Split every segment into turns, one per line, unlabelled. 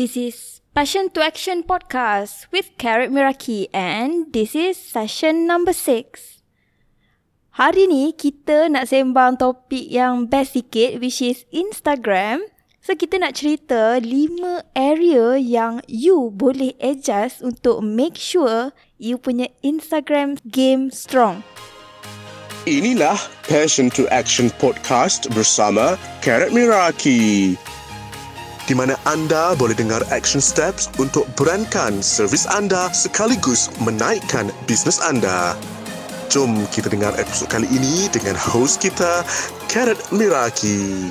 This is Passion to Action podcast with Carrot Miraki and this is session number 6. Hari ni kita nak sembang topik yang best sikit which is Instagram. So kita nak cerita 5 area yang you boleh adjust untuk make sure you punya Instagram game strong.
Inilah Passion to Action podcast bersama Carrot Miraki di mana anda boleh dengar action steps untuk berankan servis anda sekaligus menaikkan bisnes anda. Jom kita dengar episod kali ini dengan host kita, Carrot Miraki.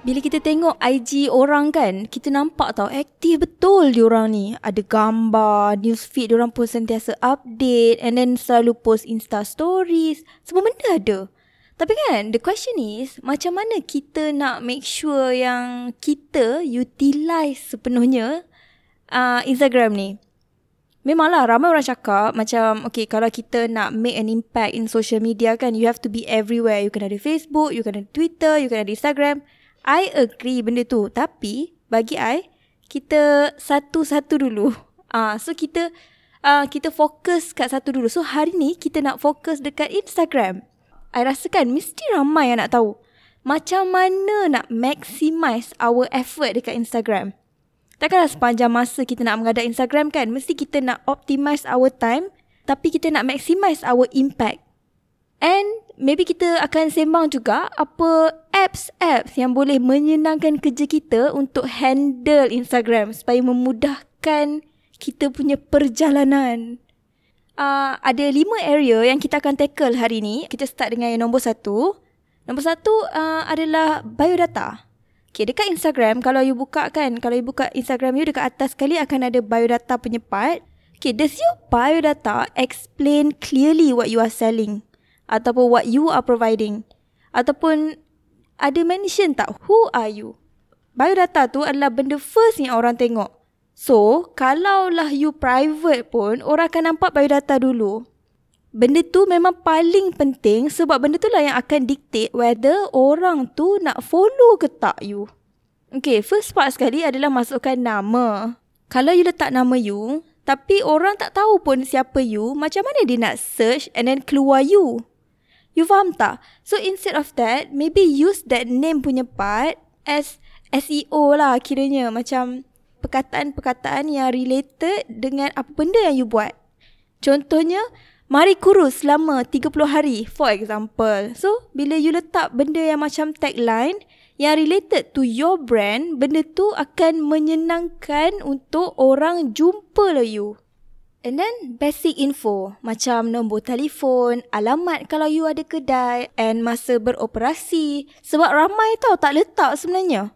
Bila kita tengok IG orang kan, kita nampak tau aktif betul diorang ni. Ada gambar, newsfeed diorang pun sentiasa update and then selalu post Insta stories. Semua benda ada. Tapi kan, the question is, macam mana kita nak make sure yang kita utilize sepenuhnya uh, Instagram ni? Memanglah ramai orang cakap macam, okay, kalau kita nak make an impact in social media kan, you have to be everywhere. You can ada Facebook, you can ada Twitter, you can ada Instagram. I agree benda tu. Tapi, bagi I, kita satu-satu dulu. Ah, uh, so kita uh, kita fokus kat satu dulu. So hari ni kita nak fokus dekat Instagram. I rasa kan mesti ramai yang nak tahu macam mana nak maximize our effort dekat Instagram. Takkanlah sepanjang masa kita nak mengadap Instagram kan, mesti kita nak optimize our time tapi kita nak maximize our impact. And maybe kita akan sembang juga apa apps-apps yang boleh menyenangkan kerja kita untuk handle Instagram supaya memudahkan kita punya perjalanan uh, ada lima area yang kita akan tackle hari ni. Kita start dengan yang nombor satu. Nombor satu uh, adalah biodata. Okay, dekat Instagram, kalau you buka kan, kalau you buka Instagram you, dekat atas sekali akan ada biodata punya part. Okay, does your biodata explain clearly what you are selling? Ataupun what you are providing? Ataupun ada mention tak, who are you? Biodata tu adalah benda first yang orang tengok. So, kalaulah you private pun, orang akan nampak biodata dulu. Benda tu memang paling penting sebab benda tu lah yang akan dictate whether orang tu nak follow ke tak you. Okay, first part sekali adalah masukkan nama. Kalau you letak nama you, tapi orang tak tahu pun siapa you, macam mana dia nak search and then keluar you? You faham tak? So instead of that, maybe use that name punya part as SEO lah kiranya. Macam perkataan-perkataan yang related dengan apa benda yang you buat. Contohnya, mari kurus selama 30 hari for example. So, bila you letak benda yang macam tagline yang related to your brand, benda tu akan menyenangkan untuk orang jumpa lah you. And then basic info macam nombor telefon, alamat kalau you ada kedai and masa beroperasi. Sebab ramai tau tak letak sebenarnya.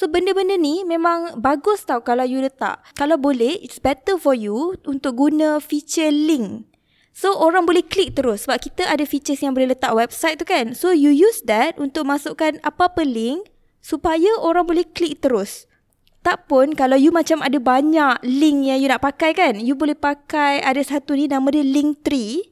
So benda-benda ni memang bagus tau kalau you letak. Kalau boleh, it's better for you untuk guna feature link. So orang boleh klik terus sebab kita ada features yang boleh letak website tu kan. So you use that untuk masukkan apa-apa link supaya orang boleh klik terus. Tak pun kalau you macam ada banyak link yang you nak pakai kan. You boleh pakai ada satu ni nama dia link tree.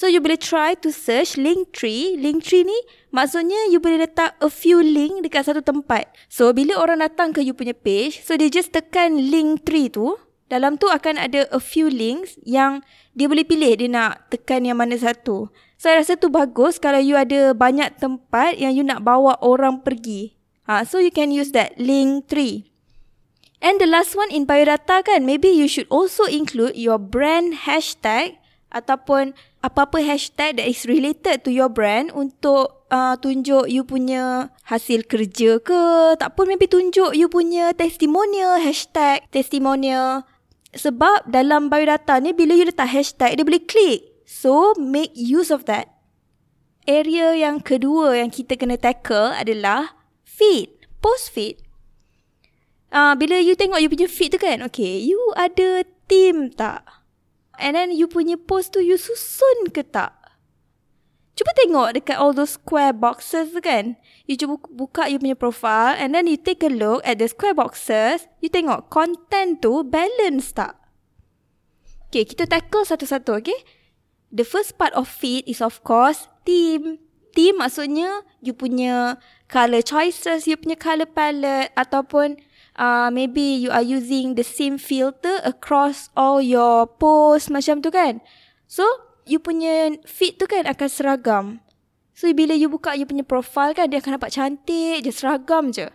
So you boleh try to search link tree. Link tree ni maksudnya you boleh letak a few link dekat satu tempat. So bila orang datang ke you punya page, so dia just tekan link tree tu. Dalam tu akan ada a few links yang dia boleh pilih dia nak tekan yang mana satu. So rasa tu bagus kalau you ada banyak tempat yang you nak bawa orang pergi. Ha, so you can use that link tree. And the last one in biodata kan, maybe you should also include your brand hashtag ataupun apa-apa hashtag that is related to your brand untuk uh, tunjuk you punya hasil kerja ke. Tak pun maybe tunjuk you punya testimonial hashtag testimonial. Sebab dalam biodata ni bila you letak hashtag dia boleh klik so make use of that. Area yang kedua yang kita kena tackle adalah feed post feed. Uh, bila you tengok you punya feed tu kan okay you ada team tak And then you punya post tu you susun ke tak? Cuba tengok dekat all those square boxes kan. You cuba buka you punya profile and then you take a look at the square boxes. You tengok content tu balance tak? Okay, kita tackle satu-satu, okay? The first part of feed is of course theme. Theme maksudnya you punya color choices, you punya color palette ataupun uh, maybe you are using the same filter across all your posts macam tu kan. So, you punya feed tu kan akan seragam. So, bila you buka you punya profile kan, dia akan nampak cantik je, seragam je.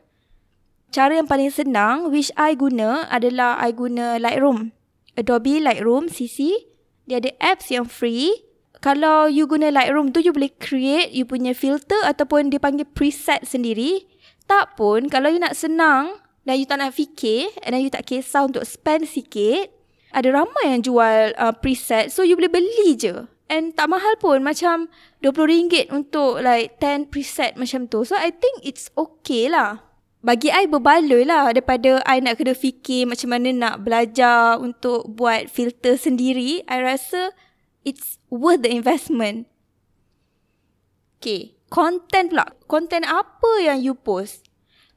Cara yang paling senang, which I guna adalah I guna Lightroom. Adobe Lightroom CC. Dia ada apps yang free. Kalau you guna Lightroom tu, you boleh create you punya filter ataupun dia panggil preset sendiri. Tak pun, kalau you nak senang, dan you tak nak fikir then you tak kisah untuk spend sikit, ada ramai yang jual uh, preset so you boleh beli je. And tak mahal pun macam RM20 untuk like 10 preset macam tu. So I think it's okay lah. Bagi I berbaloi lah daripada I nak kena fikir macam mana nak belajar untuk buat filter sendiri. I rasa it's worth the investment. Okay, content pula. Content apa yang you post?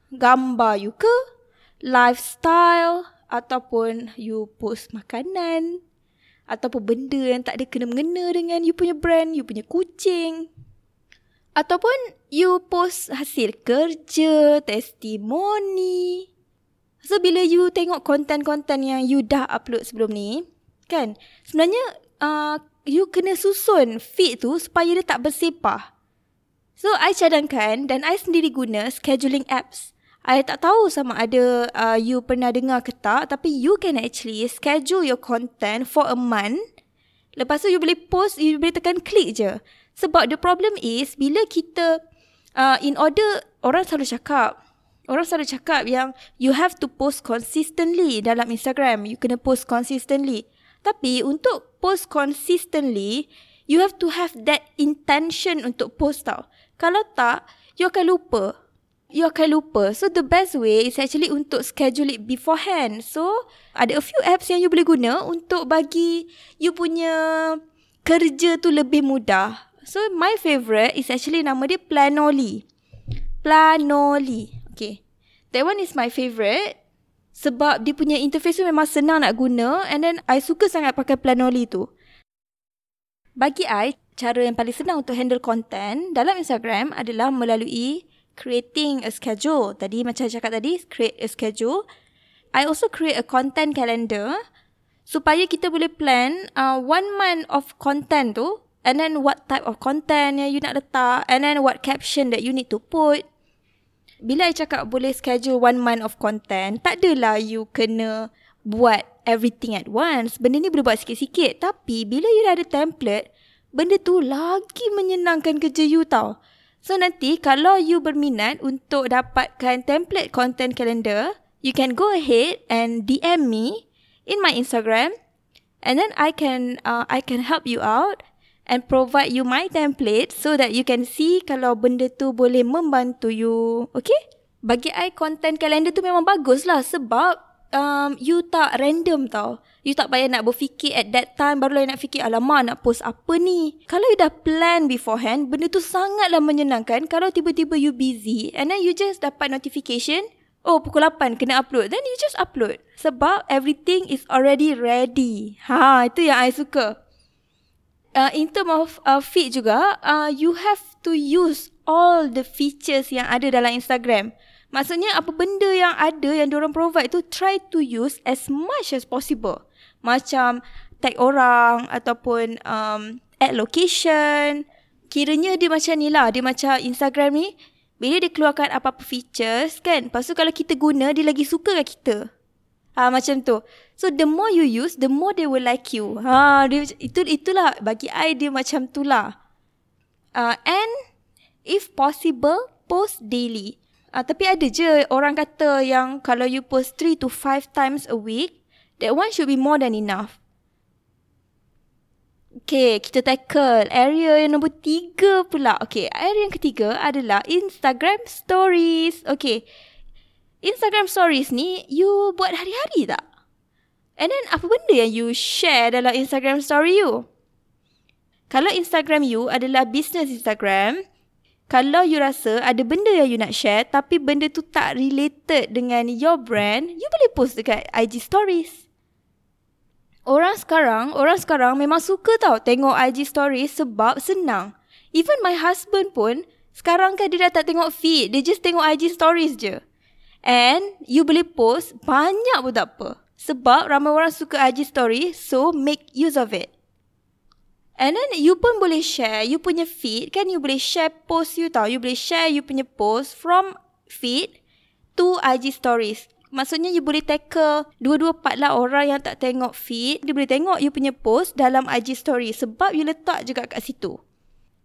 Gambar you ke? Lifestyle ataupun you post makanan ataupun benda yang tak ada kena-mengena dengan you punya brand, you punya kucing. Ataupun you post hasil kerja, testimoni. So bila you tengok konten-konten yang you dah upload sebelum ni, kan? Sebenarnya uh, you kena susun feed tu supaya dia tak bersepah. So I cadangkan dan I sendiri guna scheduling apps. I tak tahu sama ada uh, you pernah dengar ke tak tapi you can actually schedule your content for a month. Lepas tu you boleh post, you boleh tekan klik je. Sebab the problem is bila kita uh, in order orang selalu cakap Orang selalu cakap yang you have to post consistently dalam Instagram. You kena post consistently. Tapi untuk post consistently, you have to have that intention untuk post tau. Kalau tak, you akan lupa you akan lupa. So the best way is actually untuk schedule it beforehand. So ada a few apps yang you boleh guna untuk bagi you punya kerja tu lebih mudah. So my favourite is actually nama dia Planoly. Planoly. Okay. That one is my favourite. Sebab dia punya interface tu memang senang nak guna and then I suka sangat pakai Planoly tu. Bagi I, cara yang paling senang untuk handle content dalam Instagram adalah melalui creating a schedule. Tadi macam saya cakap tadi, create a schedule. I also create a content calendar supaya kita boleh plan uh, one month of content tu and then what type of content yang you nak letak and then what caption that you need to put. Bila I cakap boleh schedule one month of content, tak adalah you kena buat everything at once. Benda ni boleh buat sikit-sikit. Tapi bila you dah ada template, benda tu lagi menyenangkan kerja you tau. So nanti kalau you berminat untuk dapatkan template content calendar, you can go ahead and DM me in my Instagram and then I can uh, I can help you out and provide you my template so that you can see kalau benda tu boleh membantu you. Okay? Bagi I content calendar tu memang bagus lah sebab um, you tak random tau. You tak payah nak berfikir at that time barulah nak fikir alamak nak post apa ni. Kalau you dah plan beforehand, benda tu sangatlah menyenangkan kalau tiba-tiba you busy and then you just dapat notification, oh pukul 8 kena upload. Then you just upload. Sebab everything is already ready. Ha, itu yang I suka. Uh, in term of uh, feed juga, uh, you have to use all the features yang ada dalam Instagram. Maksudnya apa benda yang ada yang diorang provide tu try to use as much as possible. Macam tag orang ataupun um, add location. Kiranya dia macam ni lah. Dia macam Instagram ni. Bila dia keluarkan apa-apa features kan. Lepas tu kalau kita guna dia lagi suka kat kita. Ha, macam tu. So the more you use the more they will like you. Ha, dia, itu, itulah bagi I dia macam tu lah. Uh, and if possible post daily. Uh, tapi ada je orang kata yang kalau you post 3 to 5 times a week, that one should be more than enough. Okay, kita tackle area yang nombor tiga pula. Okay, area yang ketiga adalah Instagram Stories. Okay, Instagram Stories ni you buat hari-hari tak? And then apa benda yang you share dalam Instagram Story you? Kalau Instagram you adalah business Instagram, kalau you rasa ada benda yang you nak share tapi benda tu tak related dengan your brand, you boleh post dekat IG stories. Orang sekarang, orang sekarang memang suka tau tengok IG stories sebab senang. Even my husband pun sekarang kan dia dah tak tengok feed, dia just tengok IG stories je. And you boleh post banyak pun tak apa. Sebab ramai orang suka IG story, so make use of it. And then you pun boleh share you punya feed kan you boleh share post you tau. You boleh share you punya post from feed to IG stories. Maksudnya you boleh tackle dua-dua part lah orang yang tak tengok feed. Dia boleh tengok you punya post dalam IG story sebab you letak juga kat situ.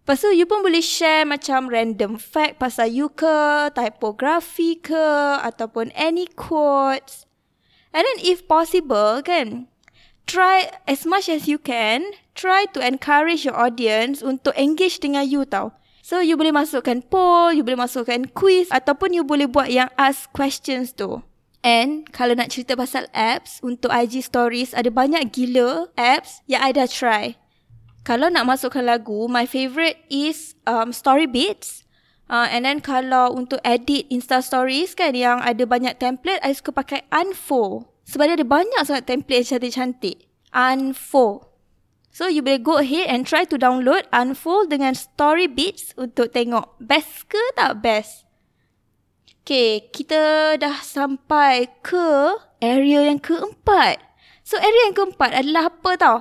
Lepas tu you pun boleh share macam random fact pasal you ke, typography ke ataupun any quotes. And then if possible kan, try as much as you can, try to encourage your audience untuk engage dengan you tau. So you boleh masukkan poll, you boleh masukkan quiz ataupun you boleh buat yang ask questions tu. And kalau nak cerita pasal apps untuk IG stories ada banyak gila apps yang I dah try. Kalau nak masukkan lagu, my favourite is um, Story Beats. Uh, and then kalau untuk edit Insta Stories kan yang ada banyak template, I suka pakai Unfold. Sebab dia ada banyak sangat template cantik-cantik. Unfold. So you boleh go ahead and try to download Unfold dengan Story Beats untuk tengok best ke tak best. Okay, kita dah sampai ke area yang keempat. So area yang keempat adalah apa tau?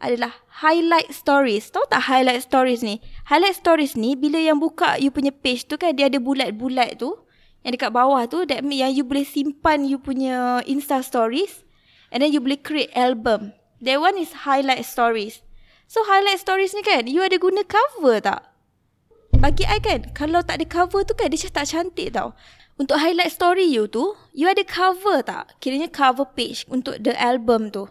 adalah highlight stories. Tahu tak highlight stories ni? Highlight stories ni bila yang buka you punya page tu kan dia ada bulat-bulat tu yang dekat bawah tu that mean yang you boleh simpan you punya Insta stories and then you boleh create album. That one is highlight stories. So highlight stories ni kan you ada guna cover tak? Bagi I kan kalau tak ada cover tu kan dia tak cantik tau. Untuk highlight story you tu, you ada cover tak? Kiranya cover page untuk the album tu.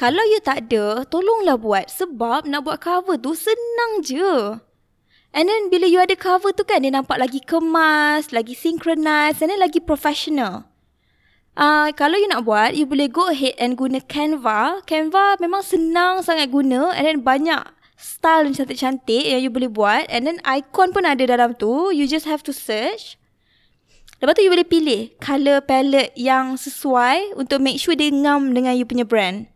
Kalau you tak ada, tolonglah buat. Sebab nak buat cover tu senang je. And then bila you ada cover tu kan, dia nampak lagi kemas, lagi synchronized and then lagi professional. Uh, kalau you nak buat, you boleh go ahead and guna Canva. Canva memang senang sangat guna and then banyak style yang cantik-cantik yang you boleh buat. And then icon pun ada dalam tu. You just have to search. Lepas tu you boleh pilih color palette yang sesuai untuk make sure dia ngam dengan you punya brand.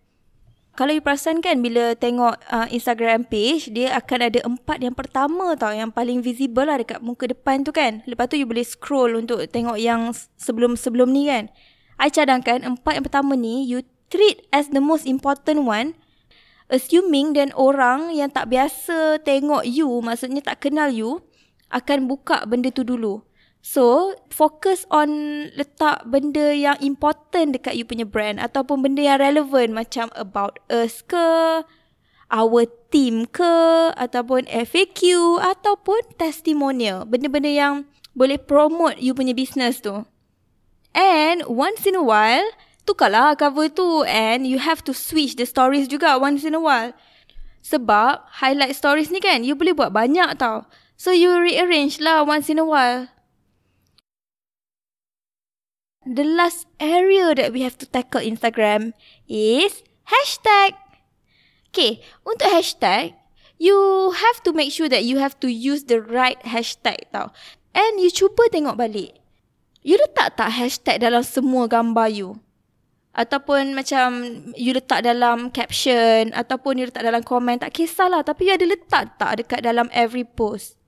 Kalau you perasan kan bila tengok uh, Instagram page, dia akan ada empat yang pertama tau yang paling visible lah dekat muka depan tu kan. Lepas tu you boleh scroll untuk tengok yang sebelum-sebelum ni kan. I cadangkan empat yang pertama ni you treat as the most important one assuming dan orang yang tak biasa tengok you, maksudnya tak kenal you, akan buka benda tu dulu. So, fokus on letak benda yang important dekat you punya brand ataupun benda yang relevant macam about us ke, our team ke, ataupun FAQ ataupun testimonial. Benda-benda yang boleh promote you punya business tu. And once in a while, tukarlah cover tu and you have to switch the stories juga once in a while. Sebab highlight stories ni kan, you boleh buat banyak tau. So you rearrange lah once in a while the last area that we have to tackle Instagram is hashtag. Okay, untuk hashtag, you have to make sure that you have to use the right hashtag tau. And you cuba tengok balik. You letak tak hashtag dalam semua gambar you? Ataupun macam you letak dalam caption ataupun you letak dalam komen tak kisahlah tapi you ada letak tak dekat dalam every post.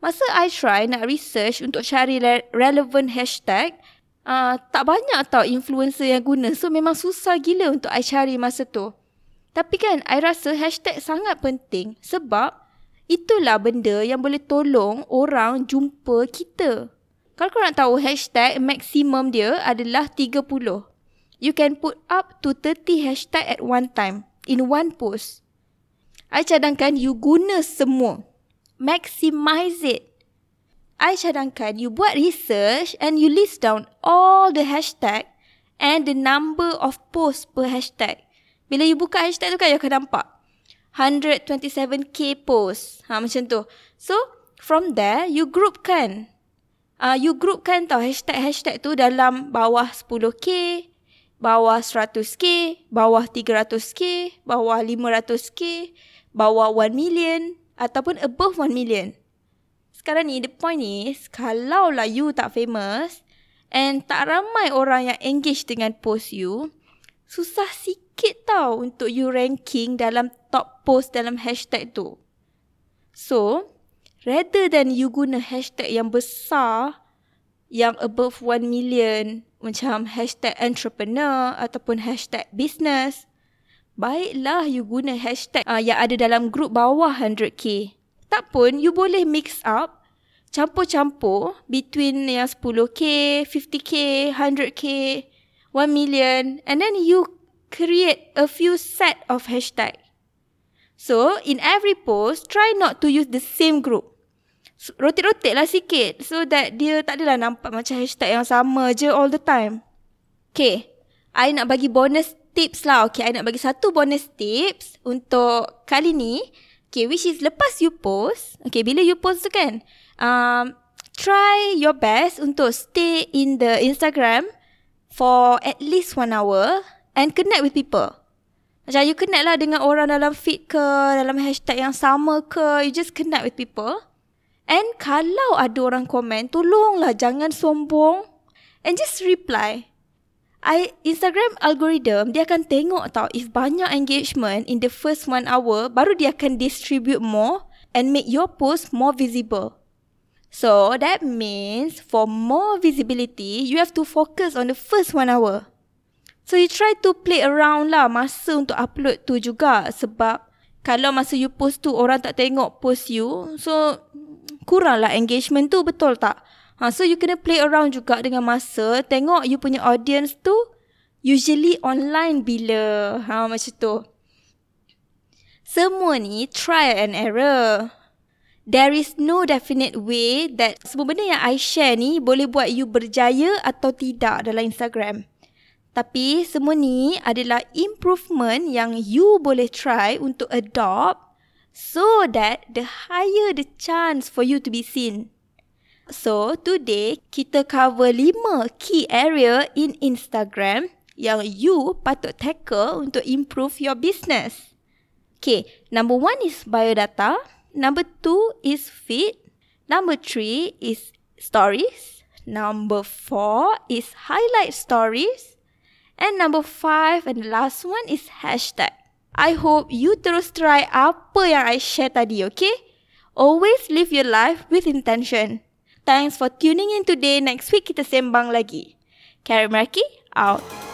Masa I try nak research untuk cari relevant hashtag, uh, tak banyak tau influencer yang guna. So memang susah gila untuk I cari masa tu. Tapi kan I rasa hashtag sangat penting sebab itulah benda yang boleh tolong orang jumpa kita. Kalau korang tahu hashtag maksimum dia adalah 30. You can put up to 30 hashtag at one time in one post. I cadangkan you guna semua. Maximize it. I cadangkan you buat research and you list down all the hashtag and the number of post per hashtag. Bila you buka hashtag tu kan, you akan nampak 127k post. Ha, macam tu. So, from there, you group kan. Uh, you group kan tau hashtag-hashtag tu dalam bawah 10k, bawah 100k, bawah 300k, bawah 500k, bawah 1 million ataupun above 1 million sekarang ni the point is kalau lah you tak famous and tak ramai orang yang engage dengan post you susah sikit tau untuk you ranking dalam top post dalam hashtag tu so rather than you guna hashtag yang besar yang above 1 million macam hashtag entrepreneur ataupun hashtag business, baiklah you guna hashtag uh, yang ada dalam group bawah 100k. Tak pun, you boleh mix up, campur-campur between yang 10k, 50k, 100k, 1 million and then you create a few set of hashtag. So, in every post, try not to use the same group. Rotate-rotate lah sikit so that dia tak adalah nampak macam hashtag yang sama je all the time. Okay, I nak bagi bonus tips lah. Okay, I nak bagi satu bonus tips untuk kali ni. Okay, which is lepas you post. Okay, bila you post tu kan. Um, try your best untuk stay in the Instagram for at least one hour and connect with people. Macam you connect lah dengan orang dalam feed ke, dalam hashtag yang sama ke. You just connect with people. And kalau ada orang komen, tolonglah jangan sombong. And just reply. I Instagram algorithm dia akan tengok tau if banyak engagement in the first one hour baru dia akan distribute more and make your post more visible. So that means for more visibility you have to focus on the first one hour. So you try to play around lah masa untuk upload tu juga sebab kalau masa you post tu orang tak tengok post you so kuranglah engagement tu betul tak? Ha, so you kena play around juga dengan masa. Tengok you punya audience tu usually online bila. Ha, macam tu. Semua ni try and error. There is no definite way that semua benda yang I share ni boleh buat you berjaya atau tidak dalam Instagram. Tapi semua ni adalah improvement yang you boleh try untuk adopt so that the higher the chance for you to be seen. So, today kita cover 5 key area in Instagram yang you patut tackle untuk improve your business. Okay, number one is biodata. Number two is feed. Number three is stories. Number four is highlight stories. And number five and the last one is hashtag. I hope you terus try apa yang I share tadi, okay? Always live your life with intention. Thanks for tuning in today. Next week kita sembang lagi. Karen Meraki, out.